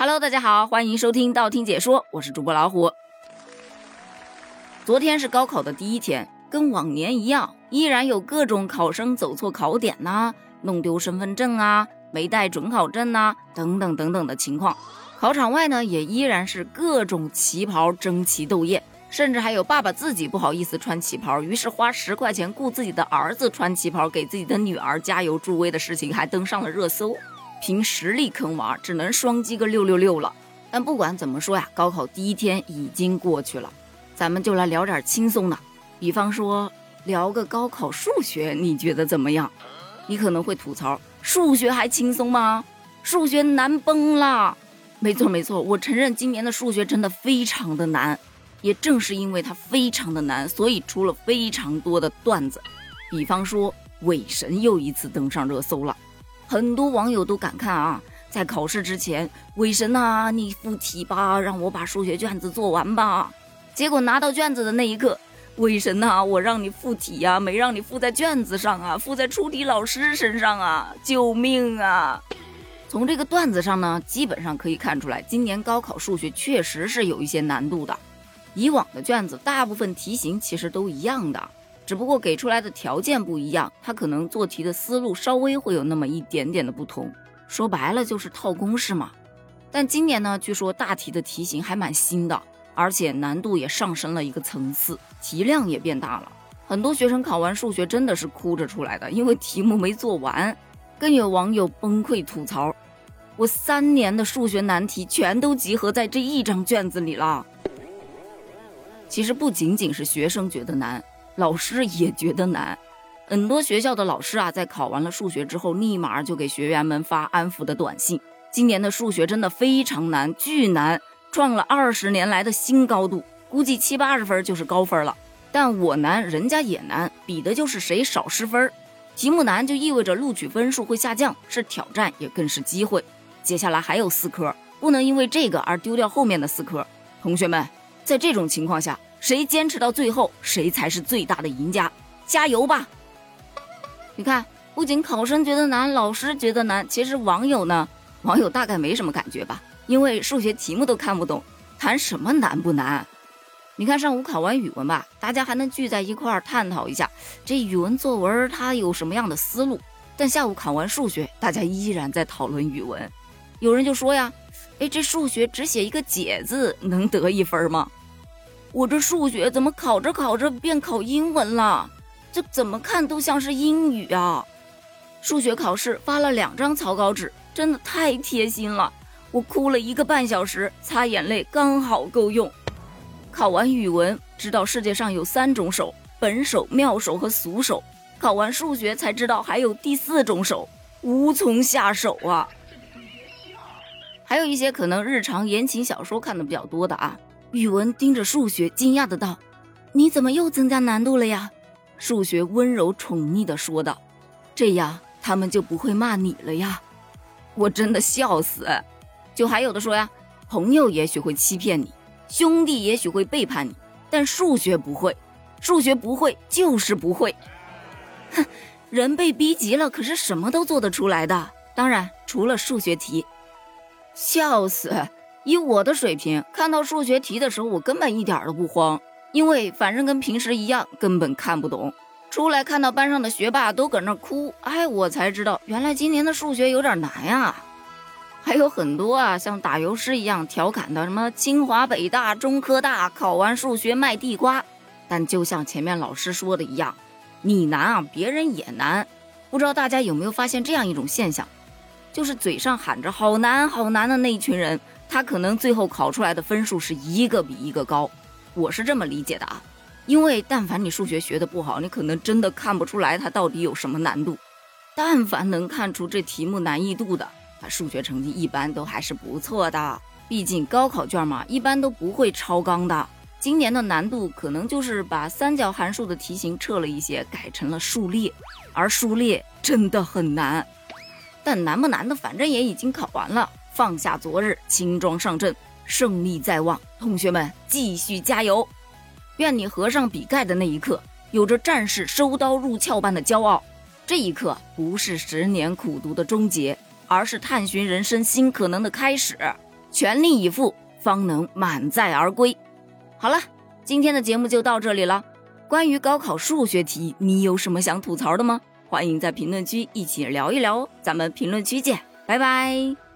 Hello，大家好，欢迎收听道听解说，我是主播老虎。昨天是高考的第一天，跟往年一样，依然有各种考生走错考点呐，弄丢身份证啊，没带准考证呐，等等等等的情况。考场外呢，也依然是各种旗袍争奇斗艳，甚至还有爸爸自己不好意思穿旗袍，于是花十块钱雇自己的儿子穿旗袍给自己的女儿加油助威的事情，还登上了热搜。凭实力坑娃，只能双击个六六六了。但不管怎么说呀，高考第一天已经过去了，咱们就来聊点轻松的，比方说聊个高考数学，你觉得怎么样？你可能会吐槽，数学还轻松吗？数学难崩了。没错没错，我承认今年的数学真的非常的难，也正是因为它非常的难，所以出了非常多的段子。比方说，韦神又一次登上热搜了。很多网友都感叹啊，在考试之前，伪神呐，你附体吧，让我把数学卷子做完吧。结果拿到卷子的那一刻，伪神呐，我让你附体呀，没让你附在卷子上啊，附在出题老师身上啊！救命啊！从这个段子上呢，基本上可以看出来，今年高考数学确实是有一些难度的。以往的卷子大部分题型其实都一样的。只不过给出来的条件不一样，他可能做题的思路稍微会有那么一点点的不同。说白了就是套公式嘛。但今年呢，据说大题的题型还蛮新的，而且难度也上升了一个层次，题量也变大了。很多学生考完数学真的是哭着出来的，因为题目没做完。更有网友崩溃吐槽：“我三年的数学难题全都集合在这一张卷子里了。”其实不仅仅是学生觉得难。老师也觉得难，很多学校的老师啊，在考完了数学之后，立马就给学员们发安抚的短信。今年的数学真的非常难，巨难，创了二十年来的新高度，估计七八十分就是高分了。但我难，人家也难，比的就是谁少失分。题目难就意味着录取分数会下降，是挑战，也更是机会。接下来还有四科，不能因为这个而丢掉后面的四科。同学们，在这种情况下。谁坚持到最后，谁才是最大的赢家！加油吧！你看，不仅考生觉得难，老师觉得难，其实网友呢，网友大概没什么感觉吧，因为数学题目都看不懂，谈什么难不难？你看上午考完语文吧，大家还能聚在一块儿探讨一下这语文作文它有什么样的思路，但下午考完数学，大家依然在讨论语文。有人就说呀，哎，这数学只写一个解字，能得一分吗？我这数学怎么考着考着变考英文了？这怎么看都像是英语啊！数学考试发了两张草稿纸，真的太贴心了。我哭了一个半小时，擦眼泪刚好够用。考完语文，知道世界上有三种手：本手、妙手和俗手。考完数学才知道还有第四种手，无从下手啊！还有一些可能日常言情小说看的比较多的啊。语文盯着数学，惊讶的道：“你怎么又增加难度了呀？”数学温柔宠溺的说道：“这样他们就不会骂你了呀。”我真的笑死。就还有的说呀：“朋友也许会欺骗你，兄弟也许会背叛你，但数学不会，数学不会就是不会。”哼，人被逼急了，可是什么都做得出来的。当然，除了数学题，笑死。以我的水平，看到数学题的时候，我根本一点都不慌，因为反正跟平时一样，根本看不懂。出来看到班上的学霸都搁那哭，哎，我才知道原来今年的数学有点难呀。还有很多啊，像打油诗一样调侃的，什么清华北大中科大考完数学卖地瓜。但就像前面老师说的一样，你难啊，别人也难。不知道大家有没有发现这样一种现象，就是嘴上喊着好难好难的那一群人。他可能最后考出来的分数是一个比一个高，我是这么理解的啊。因为但凡你数学学的不好，你可能真的看不出来它到底有什么难度。但凡能看出这题目难易度的，他数学成绩一般都还是不错的。毕竟高考卷嘛，一般都不会超纲的。今年的难度可能就是把三角函数的题型撤了一些，改成了数列，而数列真的很难。但难不难的，反正也已经考完了。放下昨日，轻装上阵，胜利在望。同学们，继续加油！愿你合上笔盖的那一刻，有着战士收刀入鞘般的骄傲。这一刻不是十年苦读的终结，而是探寻人生新可能的开始。全力以赴，方能满载而归。好了，今天的节目就到这里了。关于高考数学题，你有什么想吐槽的吗？欢迎在评论区一起聊一聊哦。咱们评论区见，拜拜。